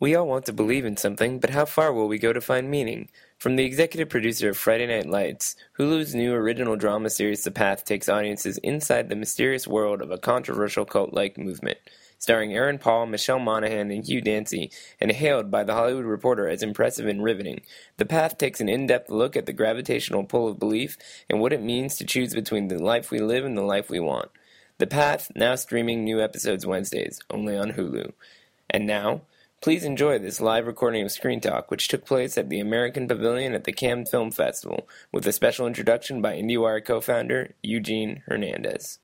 We all want to believe in something, but how far will we go to find meaning? From the executive producer of Friday Night Lights, Hulu's new original drama series The Path takes audiences inside the mysterious world of a controversial cult like movement. Starring Aaron Paul, Michelle Monaghan, and Hugh Dancy, and hailed by The Hollywood Reporter as impressive and riveting, The Path takes an in depth look at the gravitational pull of belief and what it means to choose between the life we live and the life we want. The Path, now streaming new episodes Wednesdays, only on Hulu. And now, Please enjoy this live recording of Screen Talk, which took place at the American Pavilion at the Cannes Film Festival, with a special introduction by IndieWire co founder Eugene Hernandez.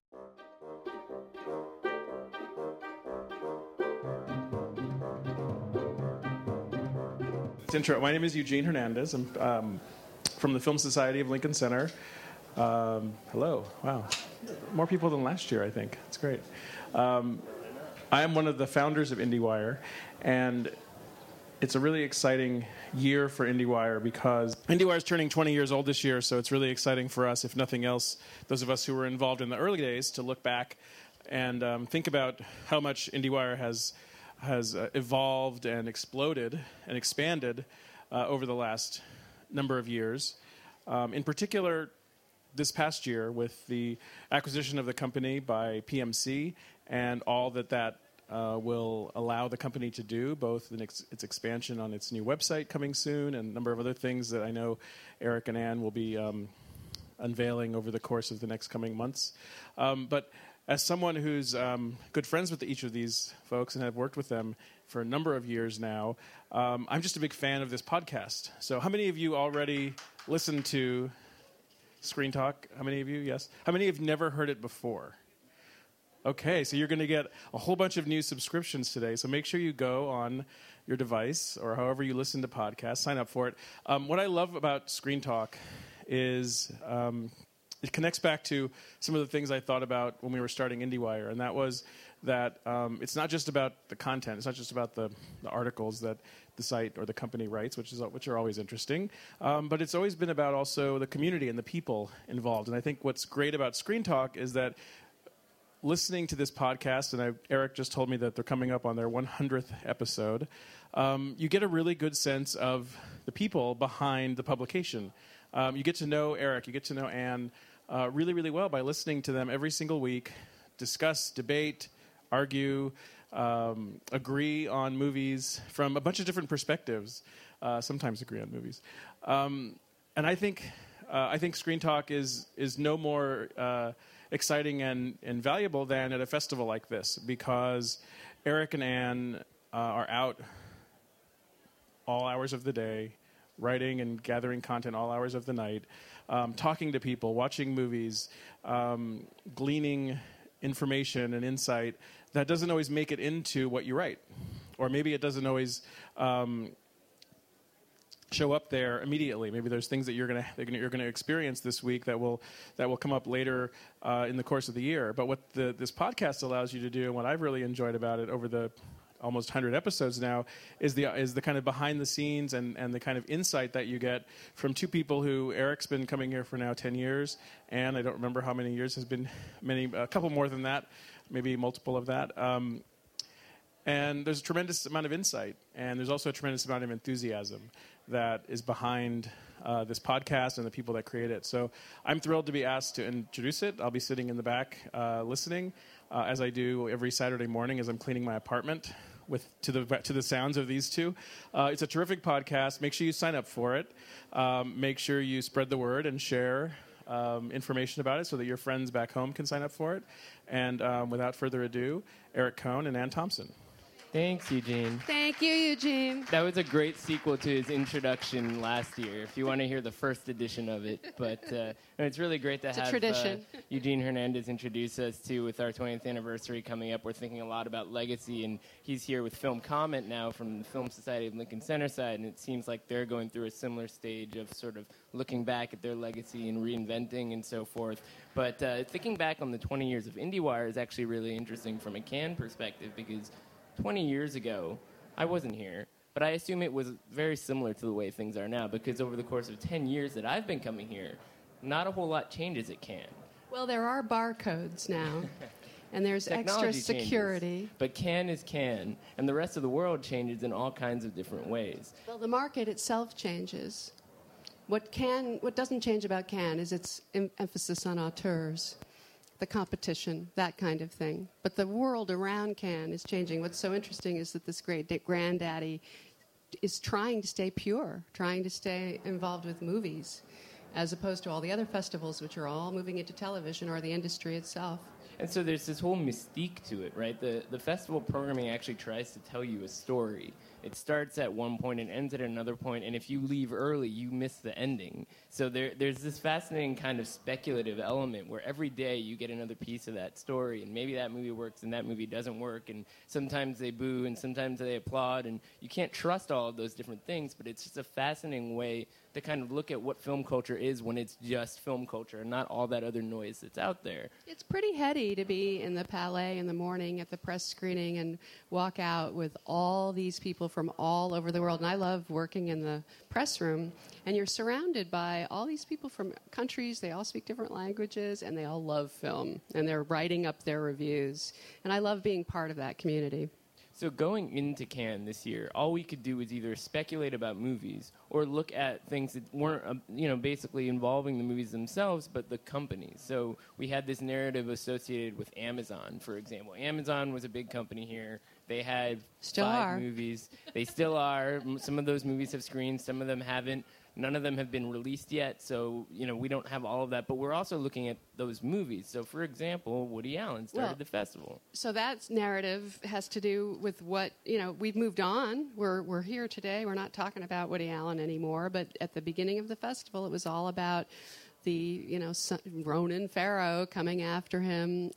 It's Intro. My name is Eugene Hernandez. I'm um, from the Film Society of Lincoln Center. Um, hello. Wow. More people than last year, I think. It's great. Um, I am one of the founders of IndieWire, and it's a really exciting year for IndieWire because IndieWire is turning 20 years old this year, so it's really exciting for us, if nothing else, those of us who were involved in the early days, to look back and um, think about how much IndieWire has has uh, evolved and exploded and expanded uh, over the last number of years. Um, in particular, this past year with the acquisition of the company by PMC and all that that uh, will allow the company to do, both ex- its expansion on its new website coming soon and a number of other things that I know Eric and Anne will be um, unveiling over the course of the next coming months. Um, but as someone who's um, good friends with each of these folks and have worked with them for a number of years now, um, I'm just a big fan of this podcast. So, how many of you already listened to Screen Talk? How many of you? Yes. How many have never heard it before? Okay, so you're going to get a whole bunch of new subscriptions today. So make sure you go on your device or however you listen to podcasts, sign up for it. Um, what I love about Screen Talk is um, it connects back to some of the things I thought about when we were starting IndieWire, and that was that um, it's not just about the content, it's not just about the, the, articles that the site or the company writes, which is which are always interesting, um, but it's always been about also the community and the people involved. And I think what's great about Screen Talk is that listening to this podcast, and I, Eric just told me that they're coming up on their 100th episode, um, you get a really good sense of the people behind the publication. Um, you get to know Eric, you get to know Anne uh, really, really well by listening to them every single week, discuss, debate, argue, um, agree on movies from a bunch of different perspectives. Uh, sometimes agree on movies, um, and I think uh, I think Screen Talk is is no more uh, exciting and, and valuable than at a festival like this because Eric and Anne uh, are out all hours of the day, writing and gathering content all hours of the night, um, talking to people, watching movies, um, gleaning information and insight that doesn't always make it into what you write. Or maybe it doesn't always um, show up there immediately. Maybe there's things that you're going to you're going to experience this week that will that will come up later uh, in the course of the year. But what the, this podcast allows you to do, and what I've really enjoyed about it over the almost 100 episodes now is the is the kind of behind the scenes and, and the kind of insight that you get from two people who Eric's been coming here for now 10 years and I don't remember how many years has been many a couple more than that maybe multiple of that um, and there's a tremendous amount of insight and there's also a tremendous amount of enthusiasm that is behind uh, this podcast and the people that create it. So I'm thrilled to be asked to introduce it. I'll be sitting in the back uh, listening, uh, as I do every Saturday morning as I'm cleaning my apartment. With to the to the sounds of these two, uh, it's a terrific podcast. Make sure you sign up for it. Um, make sure you spread the word and share um, information about it so that your friends back home can sign up for it. And um, without further ado, Eric Kohn and Anne Thompson. Thanks, Eugene. Thank you, Eugene. That was a great sequel to his introduction last year. If you want to hear the first edition of it, but uh, it's really great to it's have uh, Eugene Hernandez introduce us to with our 20th anniversary coming up. We're thinking a lot about legacy, and he's here with Film Comment now from the Film Society of Lincoln Center side, and it seems like they're going through a similar stage of sort of looking back at their legacy and reinventing and so forth. But uh, thinking back on the 20 years of IndieWire is actually really interesting from a Cannes perspective because 20 years ago, I wasn't here, but I assume it was very similar to the way things are now because over the course of 10 years that I've been coming here, not a whole lot changes at Cannes. Well, there are barcodes now. And there's Technology extra changes, security. but Cannes is Cannes, and the rest of the world changes in all kinds of different ways. Well, the market itself changes. What can, what doesn't change about Cannes is its em- emphasis on auteurs, the competition, that kind of thing. But the world around Cannes is changing. What's so interesting is that this great da- granddaddy is trying to stay pure, trying to stay involved with movies, as opposed to all the other festivals, which are all moving into television or the industry itself. And so there's this whole mystique to it, right? The the festival programming actually tries to tell you a story. It starts at one point and ends at another point, and if you leave early, you miss the ending. So there there's this fascinating kind of speculative element where every day you get another piece of that story, and maybe that movie works and that movie doesn't work, and sometimes they boo and sometimes they applaud, and you can't trust all of those different things. But it's just a fascinating way to kind of look at what film culture is when it's just film culture and not all that other noise that's out there. It's pretty heady to be in the Palais in the morning at the press screening and walk out with all these people from all over the world. And I love working in the press room, and you're surrounded by all these people from countries. They all speak different languages, and they all love film, and they're writing up their reviews. And I love being part of that community. So going into Cannes this year, all we could do was either speculate about movies or look at things that weren't, uh, you know, basically involving the movies themselves, but the companies. So we had this narrative associated with Amazon, for example. Amazon was a big company here. They had Still five are. movies. They still are. Some of those movies have screened. Some of them haven't. None of them have been released yet, so you know we don't have all of that. But we're also looking at those movies. So, for example, Woody Allen started Well, the festival. So that narrative has to do with what you know. We've moved on. We're we're here today. We're not talking about Woody Allen anymore. But at the beginning of the festival, it was all about the you know Ronan Farrow coming after him.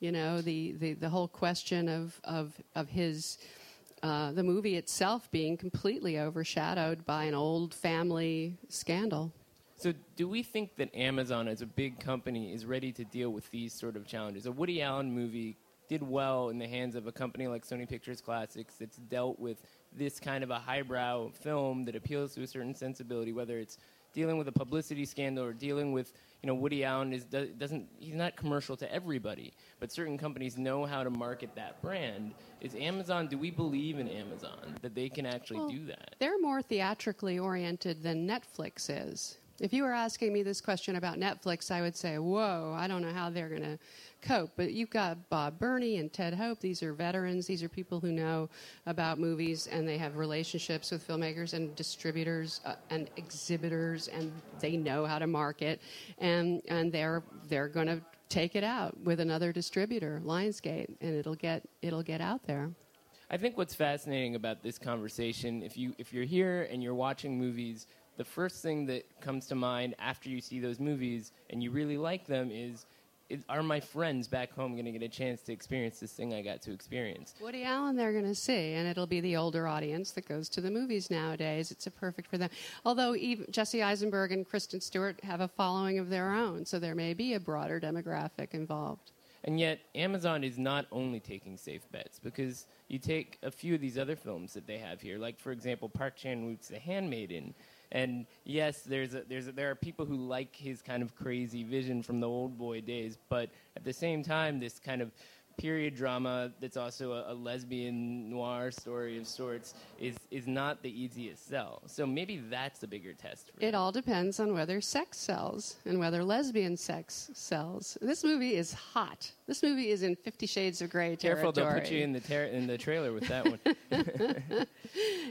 You know the the, the whole question of of of his. Uh, the movie itself being completely overshadowed by an old family scandal. So, do we think that Amazon, as a big company, is ready to deal with these sort of challenges? A Woody Allen movie did well in the hands of a company like Sony Pictures Classics that's dealt with this kind of a highbrow film that appeals to a certain sensibility, whether it's dealing with a publicity scandal or dealing with, you know, Woody Allen is doesn't he's not commercial to everybody, but certain companies know how to market that brand. Is Amazon? Do we believe in Amazon that they can actually Well, do that? They're more theatrically oriented than Netflix is. If you were asking me this question about Netflix, I would say, whoa, I don't know how they're going to cope. But you've got Bob Berney and Ted Hope. These are veterans. These are people who know about movies and they have relationships with filmmakers and distributors uh, and exhibitors and they know how to market. And, and they're, they're going to take it out with another distributor, Lionsgate, and it'll get, it'll get out there. I think what's fascinating about this conversation, if you if you're here and you're watching movies, the first thing that comes to mind after you see those movies and you really like them is, is are my friends back home going to get a chance to experience this thing I got to experience? Woody Allen they're going to see, and it'll be the older audience that goes to the movies nowadays. It's a perfect for them. Although even Jesse Eisenberg and Kristen Stewart have a following of their own, so there may be a broader demographic involved. And yet, Amazon is not only taking safe bets because you take a few of these other films that they have here, like for example, Park Chan Wook's The Handmaiden. And yes, there's a, there's a, there are people who like his kind of crazy vision from the Oldboy days, but at the same time, this kind of period drama that's also a, a lesbian noir story of sorts is is not the easiest sell. So maybe that's a bigger test. For It all depends on whether sex sells and whether lesbian sex sells. This movie is hot. This movie is in Fifty Shades of Grey territory. Careful, they'll put you in the ter- in the trailer with that one.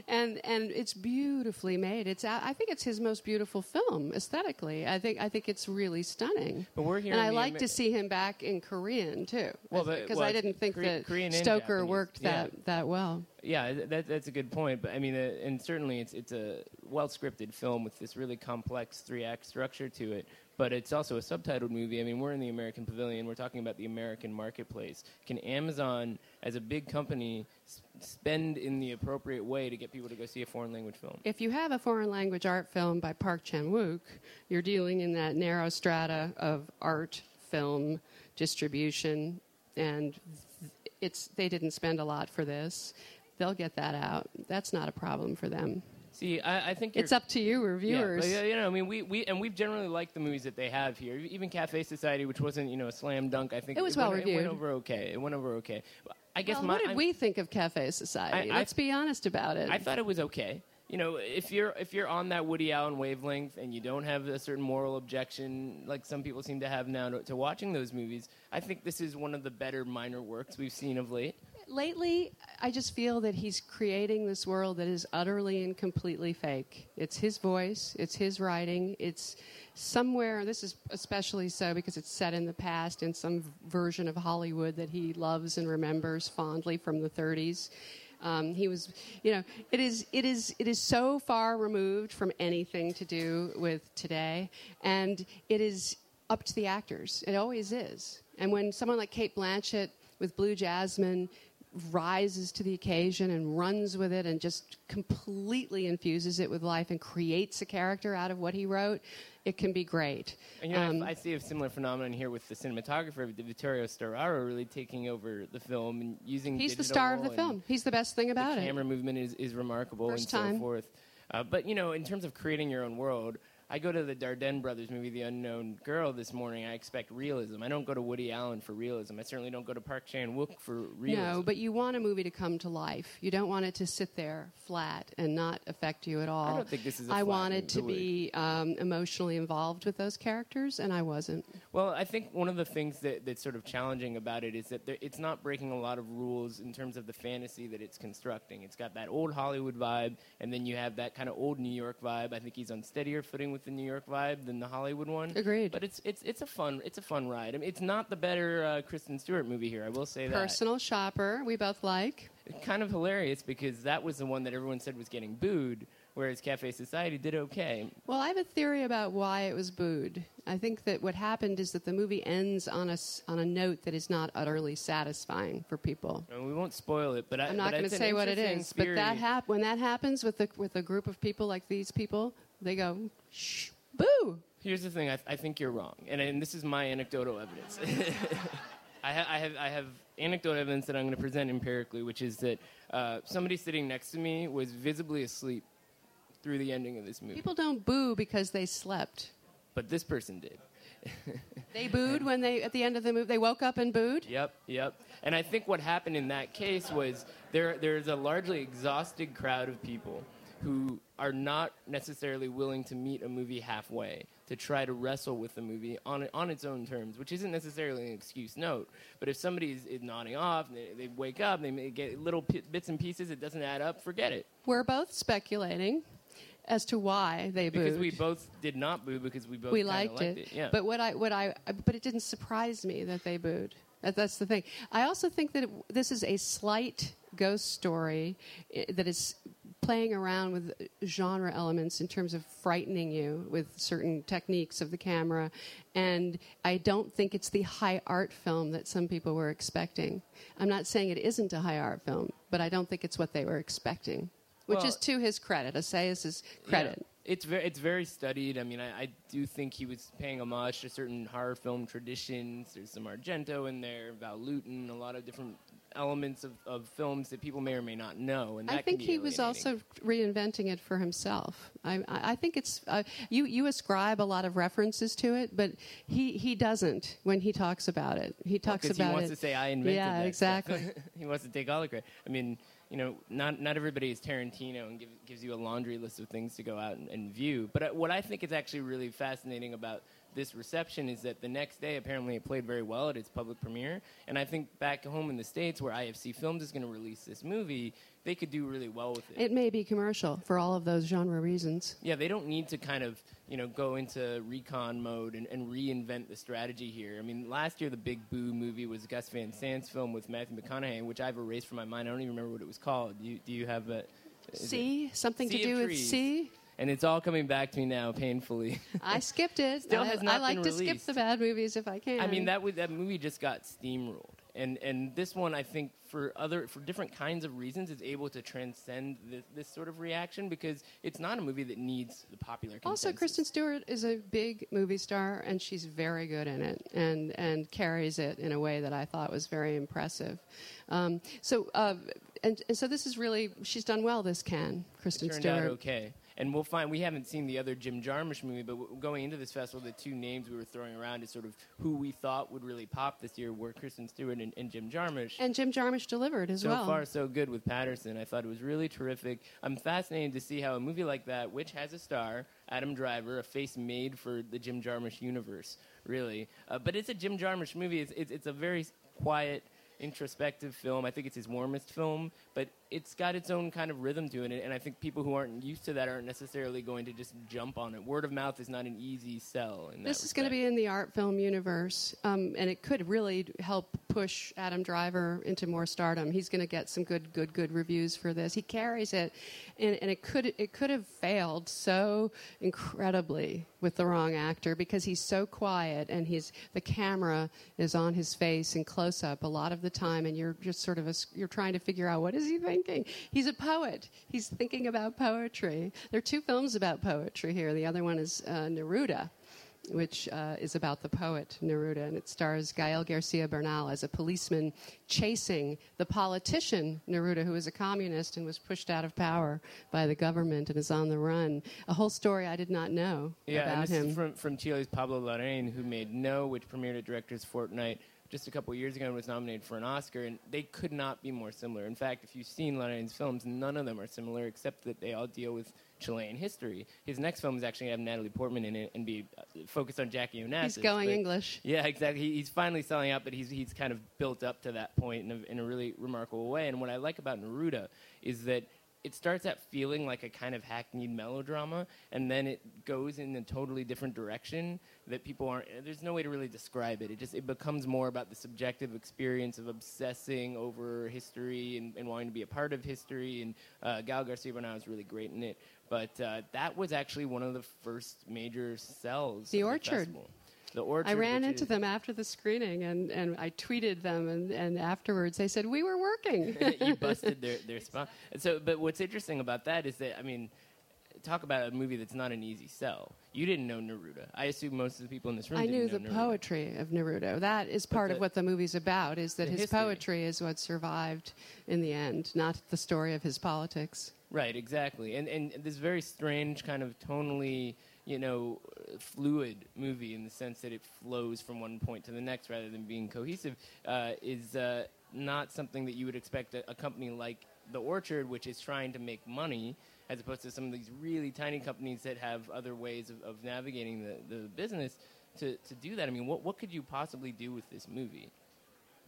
and and it's beautifully made. It's I think it's his most beautiful film aesthetically. I think I think it's really stunning. But we're here and I like Amer- to see him back in Korean too. Well, because well, I didn't think Kore- that Korean Stoker Japanese. worked Yeah. that that well. Yeah, that, that's a good point. But I mean, uh, and certainly it's it's a well scripted film with this really complex three act structure to it. But it's also a subtitled movie. I mean, we're in the American Pavilion. We're talking about the American marketplace. Can Amazon, as a big company, s- spend in the appropriate way to get people to go see a foreign language film? If you have a foreign language art film by Park Chan Wook, you're dealing in that narrow strata of art film distribution, and it's they didn't spend a lot for this. They'll get that out. That's not a problem for them. See, I, I think It's up to you, Yeah, reviewers. but, yeah, you know, I mean, we, we and we've generally liked the movies that they have here. Even Cafe Society, which wasn't you know a slam dunk. I think It was It well-reviewed. It went over okay. It went over okay. I guess Well, my, what did I'm- we think of Cafe Society? I- I- Let's be honest about it. I thought it was okay. You know, if you're if you're on that Woody Allen wavelength and you don't have a certain moral objection like some people seem to have now to, to watching those movies, I think this is one of the better minor works we've seen of late. Lately, I just feel that he's creating this world that is utterly and completely fake. It's his voice, it's his writing, it's somewhere, this is especially so because it's set in the past in some version of Hollywood that he loves and remembers fondly from the 30s. Um, he was, you know, it is, it is, it is so far removed from anything to do with today, and it is up to the actors. It always is. And when someone like Cate Blanchett with Blue Jasmine rises to the occasion and runs with it and just completely infuses it with life and creates a character out of what he wrote, it can be great. And you know, Um, I, I see a similar phenomenon here with the cinematographer, Vittorio Storaro, really taking over the film and using. He's the star of the film. He's the best thing about it. the it. camera movement is, is remarkable First and time. so forth. Uh, but you know, in terms of creating your own world, I go to the Dardenne brothers movie, The Unknown Girl, this morning. I expect realism. I don't go to Woody Allen for realism. I certainly don't go to Park Chan Wook for realism. No, but you want a movie to come to life. You don't want it to sit there flat and not affect you at all. I don't think this is a I wanted to be um, emotionally involved with those characters, and I wasn't. Well, I think one of the things that, that's sort of challenging about it is that there, it's not breaking a lot of rules in terms of the fantasy that it's constructing. It's got that old Hollywood vibe, and then you have that kind of old New York vibe. I think he's on steadier footing with the New York vibe than the Hollywood one. Agreed. But it's it's it's a fun it's a fun ride. I mean, it's not the better uh, Kristen Stewart movie here. I will say that. Personal shopper, we both like. Kind of hilarious because that was the one that everyone said was getting booed, whereas Cafe Society did okay. Well, I have a theory about why it was booed. I think that what happened is that the movie ends on a, on a note that is not utterly satisfying for people. And we won't spoil it, but I, I'm not going to say what it is. is, but that theory. hap- when that happens with, the, with a group of people like these people, they go, shh, boo. Here's the thing. I, I think you're wrong, and, and this is my anecdotal evidence. I, ha- I have I have anecdotal evidence that I'm going to present empirically, which is that uh, somebody sitting next to me was visibly asleep through the ending of this movie, People don't boo because they slept. but this person did. They booed when they, at the end of the movie, they woke up and booed. Yep, yep. And I think what happened in that case was there there's a largely exhausted crowd of people who are not necessarily willing to meet a movie halfway to try to wrestle with the movie on on its own terms, which isn't necessarily an excuse note. But if somebody is, is nodding off, they, they wake up, they may get little pi- bits and pieces, it doesn't add up. Forget it, We're both speculating as to why they booed. because we both did not boo because we both we liked, liked it. Yeah. But what I what I but it didn't surprise me that they booed. That, that's the thing. I also think that it, this is a slight ghost story eh, that is playing around with genre elements in terms of frightening you with certain techniques of the camera and I don't think it's the high art film that some people were expecting. I'm not saying it isn't a high art film, but I don't think it's what they were expecting. Which Well- is to his credit, Assayas' credit. Yeah. It's very, it's very studied. I mean, I, I do think he was paying homage to certain horror film traditions. There's some Argento in there, Val Lewton, a lot of different elements of, of films that people may or may not know. And that I think he was also reinventing it for himself. I, I think it's uh, you. You ascribe a lot of references to it, but he, he doesn't when he talks about it. He talks because about it. he wants it. to say I invented Yeah, that stuff." exactly. he wants to take all the credit. I mean, you know, not not everybody is Tarantino and give, gives you a laundry list of things to go out and, and view. But uh, what I think is actually really fascinating about this reception is that the next day apparently it played very well at its public premiere, and I think back home in the states where IFC Films is going to release this movie, they could do really well with it. It may be commercial for all of those genre reasons. Yeah, they don't need to kind of you know go into recon mode and, and reinvent the strategy here. I mean, last year the big boo movie was Gus Van Sant's film with Matthew McConaughey, which I've erased from my mind. I don't even remember what it was called. Do you, do you have a C something Sea to do with C. And it's all coming back to me now, painfully. I skipped it. Still I, has not I like been to skip the bad movies if I can. I mean, that was, that movie just got steamrolled, and and this one I think for other for different kinds of reasons is able to transcend this, this sort of reaction because it's not a movie that needs the popular. Consensus. Also, Kristen Stewart is a big movie star, and she's very good in it, and and carries it in a way that I thought was very impressive. Um, so, uh, and, and so this is really she's done well. This can Kristen Stewart. out okay and we'll find we haven't seen the other Jim Jarmusch movie, but going into this festival, the two names we were throwing around is sort of who we thought would really pop this year were Kristen Stewart and, and Jim Jarmusch. And Jim Jarmusch delivered as so well. So far, so good with Paterson. I thought it was really terrific. I'm fascinated to see how a movie like that, which has a star, Adam Driver, a face made for the Jim Jarmusch universe, really. Uh, but it's a Jim Jarmusch movie. It's, it's, it's a very quiet introspective film. I think it's his warmest film, but it's got its own kind of rhythm to it, and I think people who aren't used to that aren't necessarily going to just jump on it. Word of mouth is not an easy sell. this is going to be in the art film universe, um, and it could really help push Adam Driver into more stardom. He's going to get some good, good, good reviews for this. He carries it, and, and it could it could have failed so incredibly with the wrong actor because he's so quiet and he's the camera is on his face in close up a lot of the time, and you're just sort of a, you're trying to figure out what is he thinking thinking. He's a poet. He's thinking about poetry. There are two films about poetry here. The other one is uh, Neruda, which uh, is about the poet Neruda, and it stars Gael Garcia Bernal as a policeman chasing the politician Neruda, who is a communist and was pushed out of power by the government and is on the run. A whole story I did not know yeah, about and this him. Is from, from Chile's Pablo Larraín, who made No, which premiered at Directors Fortnight just a couple years ago and was nominated for an Oscar, and they could not be more similar. In fact, if you've seen Larraín's films, none of them are similar except that they all deal with Chilean history. His next film is actually going to have Natalie Portman in it and be uh, focused on Jackie Onassis. He's going but, English. Yeah, exactly. He, he's finally selling out, but he's, he's kind of built up to that point in a, in a really remarkable way. And what I like about Neruda is that it starts out feeling like a kind of hackneyed melodrama, and then it goes in a totally different direction that people aren't. There's no way to really describe it. It just it becomes more about the subjective experience of obsessing over history and, and wanting to be a part of history. And uh, Gael Garcia Bernal is really great in it. But uh, that was actually one of the first major sells. The Orchard. The the orchard. I ran into is, them after the screening, and, and I tweeted them, and, and afterwards they said we were working. you busted their their spot. So, but what's interesting about that is that I mean, talk about a movie that's not an easy sell. You didn't know Neruda. I assume most of the people in this room. I knew the Neruda. poetry of Neruda. That is part the, of what the movie's about. Is that his history. poetry is what survived in the end, not the story of his politics. Right, exactly, and and this very strange kind of tonally you know, fluid movie in the sense that it flows from one point to the next rather than being cohesive uh, is uh, not something that you would expect a, a, company like The Orchard, which is trying to make money, as opposed to some of these really tiny companies that have other ways of, of navigating the, the business to, to do that. I mean, what, what could you possibly do with this movie?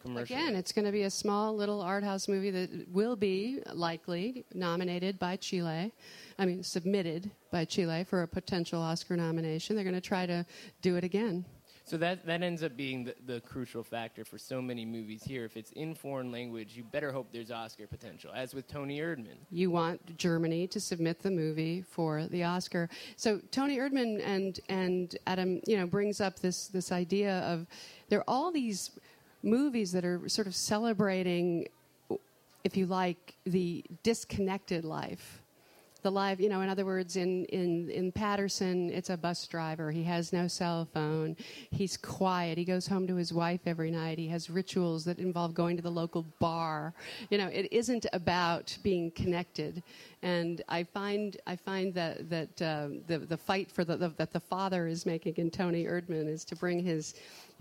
Again, it's going to be a small little art house movie that will be likely nominated by Chile. I mean, submitted by Chile for a potential Oscar nomination. They're going to try to do it again. So that that ends up being the, the, crucial factor for so many movies here. If it's in foreign language, you better hope there's Oscar potential, as with Toni Erdmann. You want Germany to submit the movie for the Oscar. So Toni Erdmann and and Adam, you know, brings up this this idea of there are all these movies that are sort of celebrating, if you like, the disconnected life. The life, you know, in other words, in, in, in Paterson, it's a bus driver. He has no cell phone. He's quiet. He goes home to his wife every night. He has rituals that involve going to the local bar. You know, it isn't about being connected. And I find, I find that, that uh, the, the fight for the, the, that the father is making in Toni Erdmann is to bring his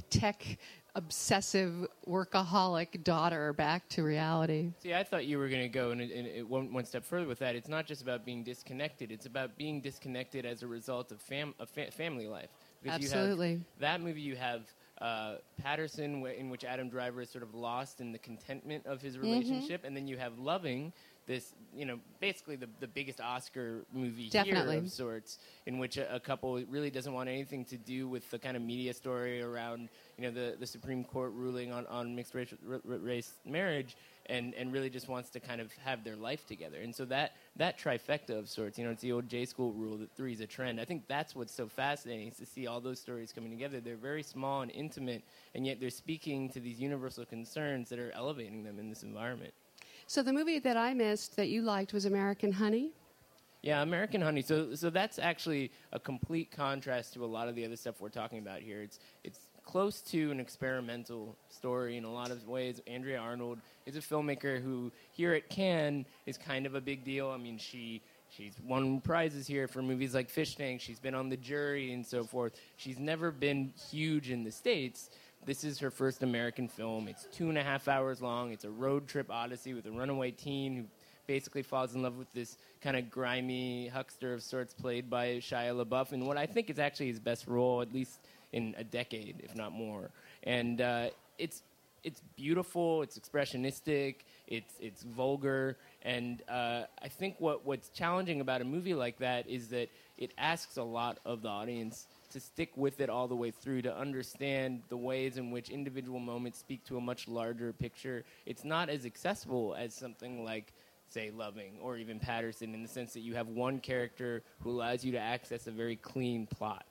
tech obsessive workaholic daughter back to reality. See, I thought you were going to go in, in, in one, one, step further with that. It's not just about being disconnected; it's about being disconnected as a result of, fam- of fa- family life. Because Absolutely. that movie, you have uh, Paterson, in which Adam Driver is sort of lost in the contentment of his mm-hmm. relationship, mm-hmm. and then you have Loving, this, you know, basically the, the biggest Oscar movie Definitely. here of sorts, in which a, a, couple really doesn't want anything to do with the kind of media story around, you know, the, the Supreme Court ruling on, on mixed race, r- race marriage, and, and really just wants to kind of have their life together. And so that that trifecta of sorts, you know, it's the old J school rule that three is a trend. I think that's what's so fascinating is to see all those stories coming together. They're very small and intimate, and yet they're speaking to these universal concerns that are elevating them in this environment. So the movie that I missed that you liked was American Honey. Yeah, American Honey. So, so that's actually a complete contrast to a lot of the other stuff we're talking about here. It's it's close to an experimental story in a lot of ways. Andrea Arnold is a filmmaker who here at Cannes is kind of a big deal. I mean, she she's won prizes here for movies like Fish Tank. She's been on the jury and so forth. She's never been huge in the states. This is her first American film. It's two and a half hours long. It's a road trip odyssey with a runaway teen who basically falls in love with this kind of grimy huckster of sorts played by Shia LaBeouf in what I think is actually his best role, at least in a decade, if not more. And uh, it's it's beautiful, it's expressionistic, it's it's vulgar, and uh, I think what what's challenging about a movie like that is that it asks a lot of the audience to stick with it all the way through to understand the ways in which individual moments speak to a much larger picture. It's not as accessible as something like say loving or even Paterson, in the sense that you have one character who allows you to access a very clean plot.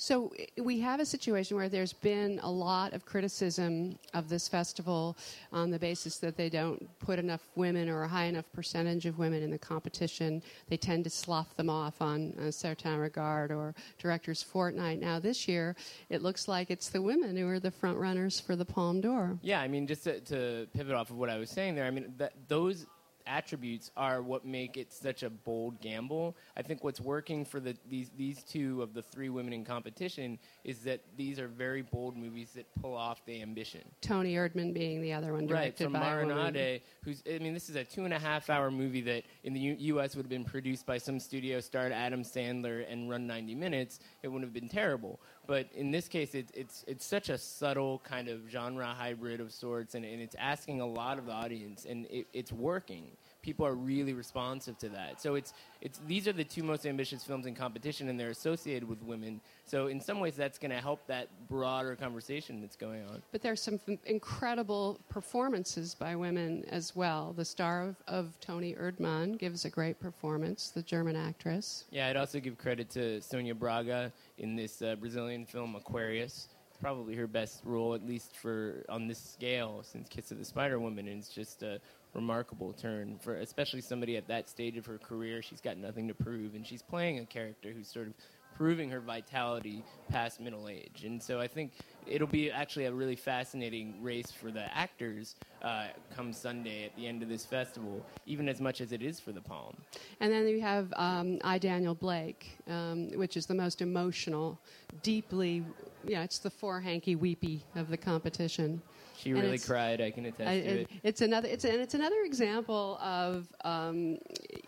So we have a situation where there's been a lot of criticism of this festival on the basis that they don't put enough women or a high enough percentage of women in the competition. They tend to slough them off on uh, Certain Regard or Directors Fortnight. Now this year, it looks like it's the women who are the front runners for the Palme d'Or. Yeah, I mean, just to, to pivot off of what I was saying there, I mean, that, those attributes are what make it such a bold gamble. I think what's working for the, these these two of the three women in competition is that these are very bold movies that pull off the ambition. Toni Erdmann being the other one, directed right, from Maren Ade, who's I mean, this is a two and a half hour movie that in the U- U.S. would have been produced by some studio, starred Adam Sandler, and run 90 minutes. It wouldn't have been terrible. But in this case, it, it's it's such a subtle kind of genre hybrid of sorts, and, and it's asking a lot of the audience, and it, it's working people are really responsive to that. So it's it's these are the two most ambitious films in competition, and they're associated with women. So in some ways, that's going to help that broader conversation that's going on. But there's some f- incredible performances by women as well. The star of, of Toni Erdmann gives a great performance, the German actress. Yeah, I'd also give credit to Sonia Braga in this uh, Brazilian film Aquarius. It's probably her best role, at least for on this scale, since Kiss of the Spider Woman. And it's just a remarkable turn for especially somebody at that stage of her career. She's got nothing to prove, and she's playing a character who's sort of proving her vitality past middle age. And so I think it'll be actually a really fascinating race for the actors uh, come Sunday at the end of this festival, even as much as it is for the Palme. And then you have um, I, Daniel Blake, um, which is the most emotional, deeply, yeah, it's the four hanky weepy of the competition. She really cried. I can attest I, to it. It's another. It's and it's another example of um,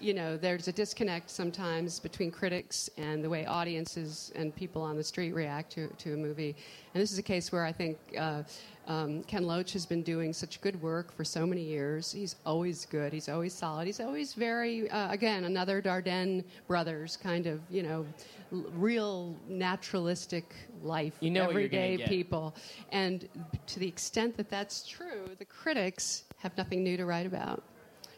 you know there's a disconnect sometimes between critics and the way audiences and people on the street react to to a movie. And this is a case where I think uh, um, Ken Loach has been doing such good work for so many years. He's always good. He's always solid. He's always very, uh, again, another Dardenne brothers kind of, you know, l- real naturalistic life, you know everyday people. And to the extent that that's true, the critics have nothing new to write about.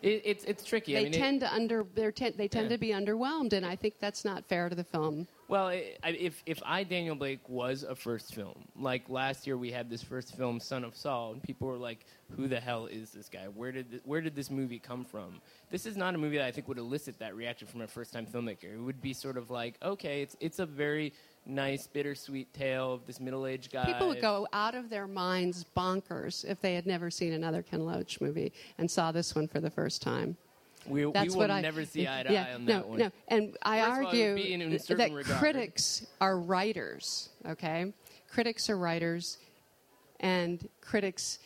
It, it's it's tricky. They I mean, tend it, to under they tend yeah. to be underwhelmed, and I think that's not fair to the film. Well, if if I Daniel Blake was a first film, like last year we had this first film, Son of Saul, and people were like, "Who the hell is this guy? Where did th- where did this movie come from?" This is not a movie that I think would elicit that reaction from a first time filmmaker. It would be sort of like, okay, it's it's a very nice, bittersweet tale of this middle aged guy. People would go out of their minds bonkers if they had never seen another Ken Loach movie and saw this one for the first time. We, That's we what will I, never see eye to yeah, eye on no, that one. No, and I First argue all, that regard. critics are writers, okay? Critics are writers, and critics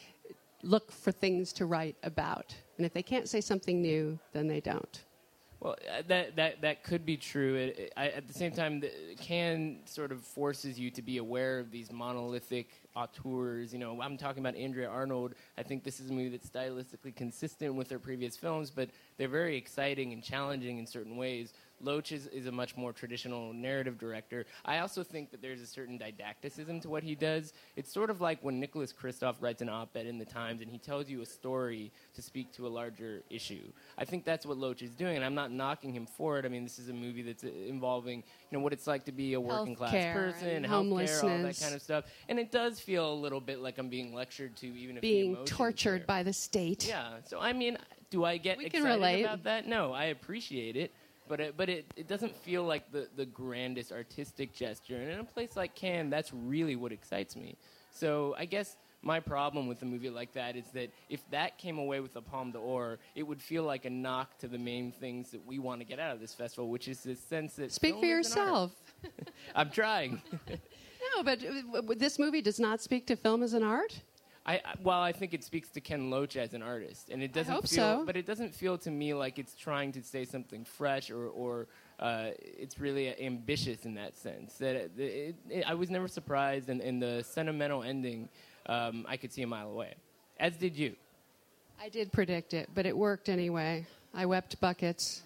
look for things to write about. And if they can't say something new, then they don't. Well, uh, that that that could be true. It, it, I, at the same time, the, Cannes sort of forces you to be aware of these monolithic auteurs. You know, I'm talking about Andrea Arnold. I think this is a movie that's stylistically consistent with her previous films, but they're very exciting and challenging in certain ways. Loach is, is a much more traditional narrative director. I also think that there's a certain didacticism to what he does. It's sort of like when Nicholas Kristof writes an op-ed in the Times and he tells you a story to speak to a larger issue. I think that's what Loach is doing, and I'm not knocking him for it. I mean, this is a movie that's uh, involving you know what it's like to be a working class person, healthcare, all that kind of stuff. And it does feel a little bit like I'm being lectured to, even if Being tortured by the state. Yeah. So I mean, do I get We excited about that? No, I appreciate it, but it, but it, it doesn't feel like the the grandest artistic gesture. And in a place like Cannes, that's really what excites me. So I guess. My problem with a movie like that is that if that came away with a Palme d'Or, it would feel like a knock to the main things that we want to get out of this festival, which is this sense that Speak for is an art. yourself. I'm trying. No, but uh, this movie does not speak to film as an art. I, I well, I think it speaks to Ken Loach as an artist, and it doesn't hope feel, so. but it doesn't feel to me like it's trying to say something fresh or, or uh, it's really ambitious in that sense. That it, it, it, I was never surprised, and, and the sentimental ending, um, I could see a mile away, as did you. I did predict it, but it worked anyway. I wept buckets.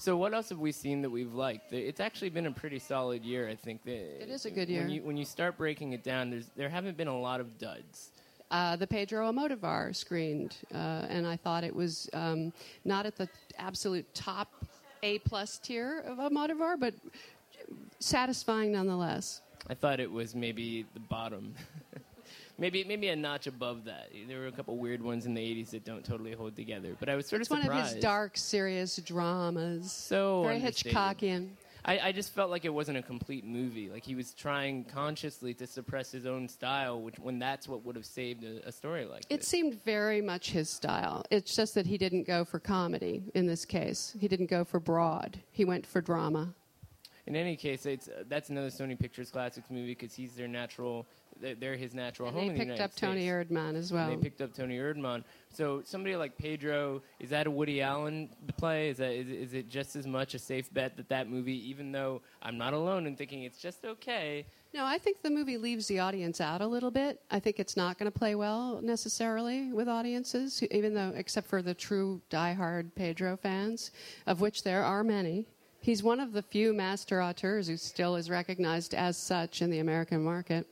So, what else have we seen that we've liked? It's actually been a pretty solid year, I think. It is a good year. When you, when you start breaking it down, there's, there haven't been a lot of duds. Uh, the Pedro Almodovar screened, uh, and I thought it was um, not at the absolute top A plus tier of Almodovar, but satisfying nonetheless. I thought it was maybe the bottom. maybe maybe a notch above that. There were a couple weird ones in the 80s that don't totally hold together. But I was sort of It's of one of his dark, serious dramas. So very. Hitchcockian. I, I just felt like it wasn't a complete movie. Like he was trying consciously to suppress his own style, which when that's what would have saved a, a story like It this. seemed very much his style. It's just that he didn't go for comedy in this case. He didn't go for broad. He went for drama. In any case, it's, uh, that's another Sony Pictures Classics movie because he's their natural, they're, his natural And home they in the picked United up Tony States. Erdmann as And well. they picked up Toni Erdmann. So somebody like Pedro, is that a Woody Allen play? Is that is, is it just as much a safe bet that that movie, even though I'm not alone in thinking it's just okay, No, I think the movie leaves the audience out a little bit. I think it's not going to play well necessarily with audiences, even though, except for the true diehard Pedro fans, of which there are many. He's one of the few master auteurs who still is recognized as such in the American market.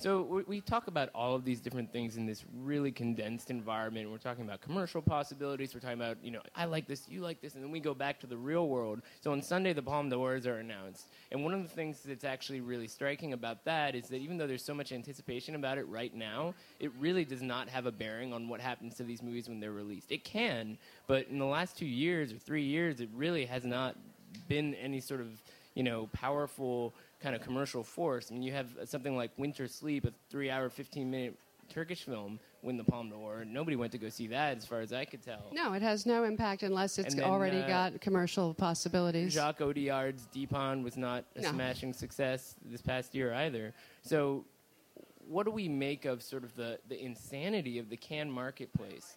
So we, talk about all of these different things in this really condensed environment. We're talking about commercial possibilities. We're talking about, you know, I like this, you like this, and then we go back to the real world. So on Sunday, the Palme d'Ors are announced, and one of the things that's actually really striking about that is that even though there's so much anticipation about it right now, it really does not have a bearing on what happens to these movies when they're released. It can, but in the last two years or three years, it really has not been any sort of you know powerful kind of commercial force. I mean, you have something like Winter Sleep, a three-hour, 15-minute Turkish film, win the Palme d'Or. Nobody went to go see that, as far as I could tell. No, it has no impact unless it's then, already uh, got commercial possibilities. Jacques Audiard's Dheepan was not a No. smashing success this past year either. So, what do we make of sort of the, the insanity of the Cannes marketplace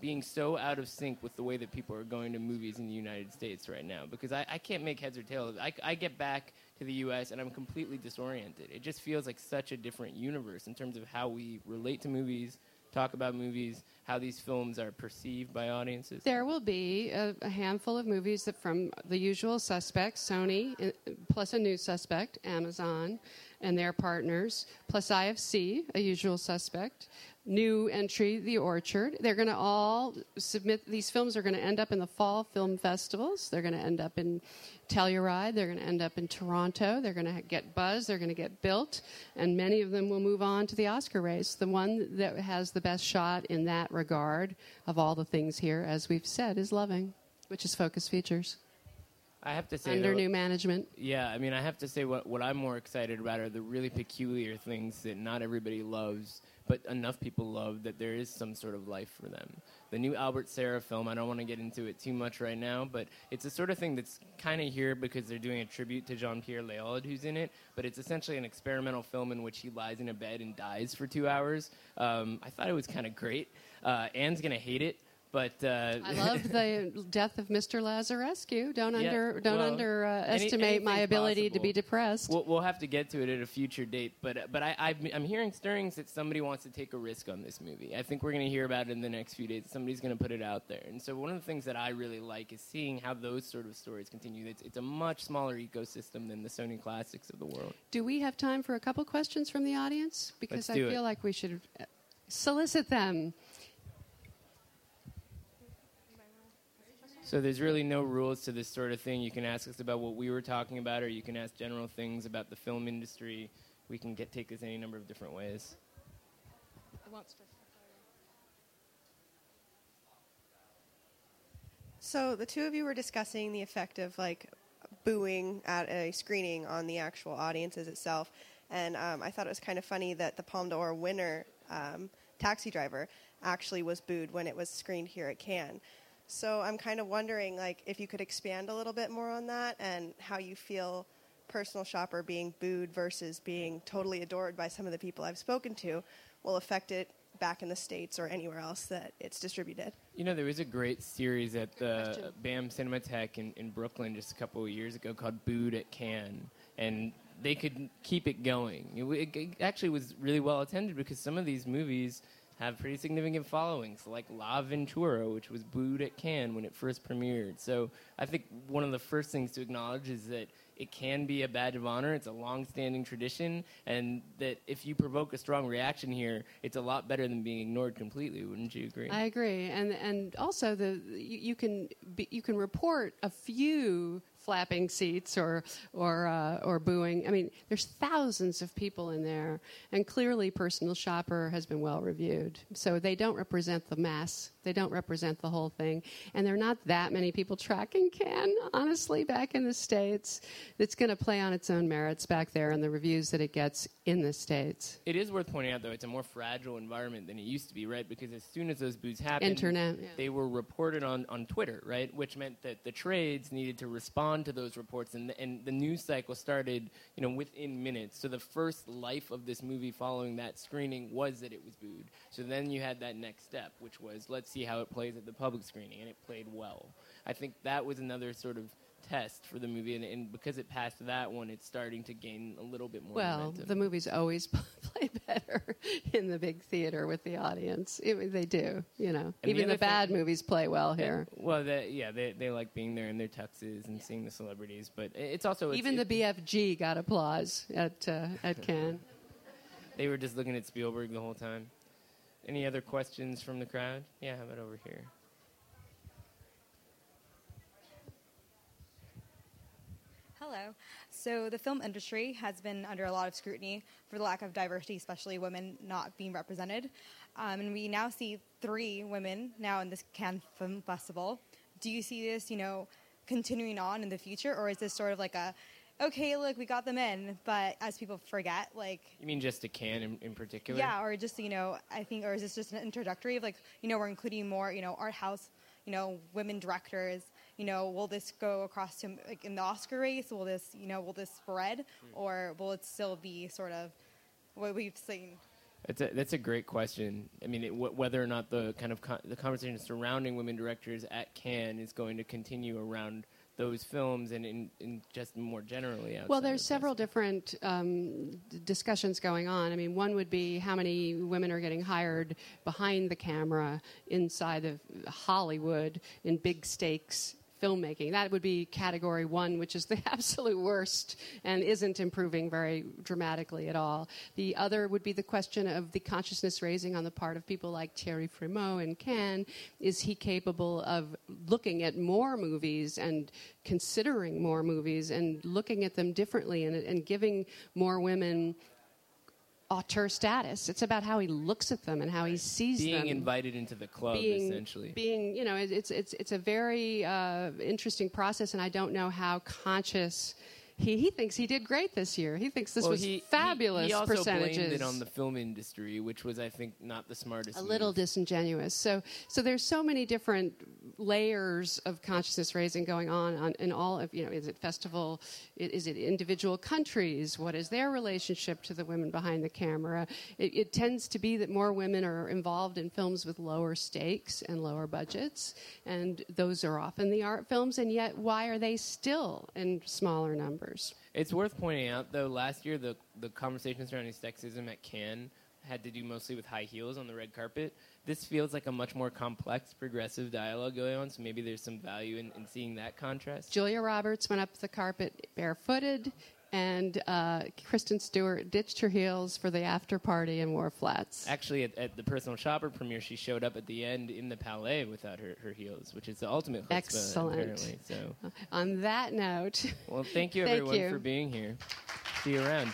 being so out of sync with the way that people are going to movies in the United States right now? Because I, I can't make heads or tails. I, I get back to the U.S. and I'm completely disoriented. It just feels like such a different universe in terms of how we relate to movies, talk about movies, how these films are perceived by audiences. There will be a, a handful of movies from the usual suspects, Sony, uh, plus a new suspect, Amazon, and their partners, plus IFC, a usual suspect, new entry, The Orchard. They're going to all submit, these films are going to end up in the fall film festivals. They're going to end up in Telluride. They're going to end up in Toronto. They're going to get buzz. They're going to get built. And many of them will move on to the Oscar race. The one that has the best shot in that regard of all the things here, as we've said, is Loving, which is Focus Features. I have to say, Under though- new management. Yeah, I mean, I have to say what what I'm more excited about are the really peculiar things that not everybody loves, but enough people love that there is some sort of life for them. The new Albert Serra film, I don't want to get into it too much right now, but it's the sort of thing that's kind of here because they're doing a tribute to Jean-Pierre Léaud, who's in it, but it's essentially an experimental film in which he lies in a bed and dies for two hours. Um, I thought it was kind of great. Uh, Anne's going to hate it, But uh, I love the death of Mr. Lazarescu. Don't Yeah, under don't well, underestimate my anything's ability to be depressed. We'll, we'll have to get to it at a future date, but but I, I've, I'm hearing stirrings that somebody wants to take a risk on this movie. I think we're going to hear about it in the next few days. Somebody's going to put it out there, and so one of the things that I really like is seeing how those sort of stories continue. It's, it's a much smaller ecosystem than the Sony classics of the world. Do we have time for a couple questions from the audience? Because I feel it. like we should uh, solicit them. So there's really no rules to this sort of thing. You can ask us about what we were talking about, or you can ask general things about the film industry. We can get take this any number of different ways. So the two of you were discussing the effect of like booing at a screening on the actual audiences itself, and um, I thought it was kind of funny that the Palme d'Or winner, um, Taxi Driver, actually was booed when it was screened here at Cannes. So I'm kind of wondering, like, if you could expand a little bit more on that and how you feel personal shopper being booed versus being totally adored by some of the people I've spoken to will affect it back in the states or anywhere else that it's distributed. You know, there was a great series at the question. BAM Cinematheque in, in Brooklyn just a couple of years ago called Booed at Cannes, and they could keep it going. It, it actually was really well attended because some of these movies have pretty significant followings, like L'Avventura, which was booed at Cannes when it first premiered. So I think one of the first things to acknowledge is that it can be a badge of honor. It's a long-standing tradition, and that if you provoke a strong reaction here, it's a lot better than being ignored completely. Wouldn't you agree? I agree, and and also the you, you can be, you can report a few flapping seats or or uh, or booing. I mean, there's thousands of people in there, and clearly, Personal Shopper has been well reviewed. So they don't represent the mass. They don't represent the whole thing, and there are not that many people tracking Cannes honestly back in the states. It's going to play on its own merits back there, and the reviews that it gets in the states. It is worth pointing out, though, it's a more fragile environment than it used to be, right? Because as soon as those booths happened, Internet, yeah. they were reported on, on Twitter, right? Which meant that the trades needed to respond to those reports, and the, and the news cycle started, you know, within minutes. So the first life of this movie following that screening was that it was booed. So then you had that next step, which was let's see how it plays at the public screening, and it played well. I think that was another sort of test for the movie, and, and because it passed that one, it's starting to gain a little bit more. Well, momentum. the movies always play better in the big theater with the audience. It- they do, you know. the Even the, other bad thing- movies play well here. Well, they, yeah, they, they like being there in their tuxes and seeing the celebrities, but it's also it's, Even it- the BFG got applause at uh, at Cannes. They were just looking at Spielberg the whole time. Any other questions from the crowd? Yeah, how about over here? Hello. So the film industry has been under a lot of scrutiny for the lack of diversity, especially women not being represented. Um, and we now see three women now in this Cannes Film Festival. Do you see this, you know, continuing on in the future, or is this sort of like a, okay, look, we got them in, but as people forget, like, You mean just a Cannes in, in particular? yeah, or just you know, I think, or is this just an introductory of like, you know, we're including more, you know, art house, you know, women directors. You know, will this go across to like in the Oscar race? Will this, you know, will this spread, or will it still be sort of what we've seen? That's a, that's a great question. I mean, it, wh- whether or not the kind of con- the conversation surrounding women directors at Cannes is going to continue around those films and in, in just more generally. outside Well, there's several this. different um, d- discussions going on. I mean, one would be how many women are getting hired behind the camera inside of Hollywood in big stakes filmmaking. That would be category one, which is the absolute worst and isn't improving very dramatically at all. The other would be the question of the consciousness raising on the part of people like Thierry Frémaux and Cannes. Is he capable of looking at more movies and considering more movies and looking at them differently and, and giving more women auteur status? It's about how he looks at them and how he sees being them Being invited into the club, being, essentially. being you know, it's it's it's a very uh, interesting process and i don't know how conscious he, he thinks he did great this year. He thinks this well, was he, fabulous he, he also percentages. blamed it on the film industry, which was, I think, not the smartest. a little disingenuous. So, so there's so many different layers of consciousness raising going on, on in all of you know. Is it festival? Is it individual countries? What is their relationship to the women behind the camera? It, it tends to be that more women are involved in films with lower stakes and lower budgets, and those are often the art films. And yet, why are they still in smaller numbers? It's worth pointing out, though, last year the the conversation surrounding sexism at Cannes had to do mostly with high heels on the red carpet. This feels like a much more complex, progressive dialogue going on. So maybe there's some value in, in seeing that contrast. Julia Roberts went up the carpet barefooted, and uh, Kristen Stewart ditched her heels for the after party and wore flats. Actually, at, at the personal shopper premiere, she showed up at the end in the palais without her, her heels, which is the ultimate chutzpah, Excellent. Apparently, so, On that note, well, thank you Thank everyone you. for being here. See you around.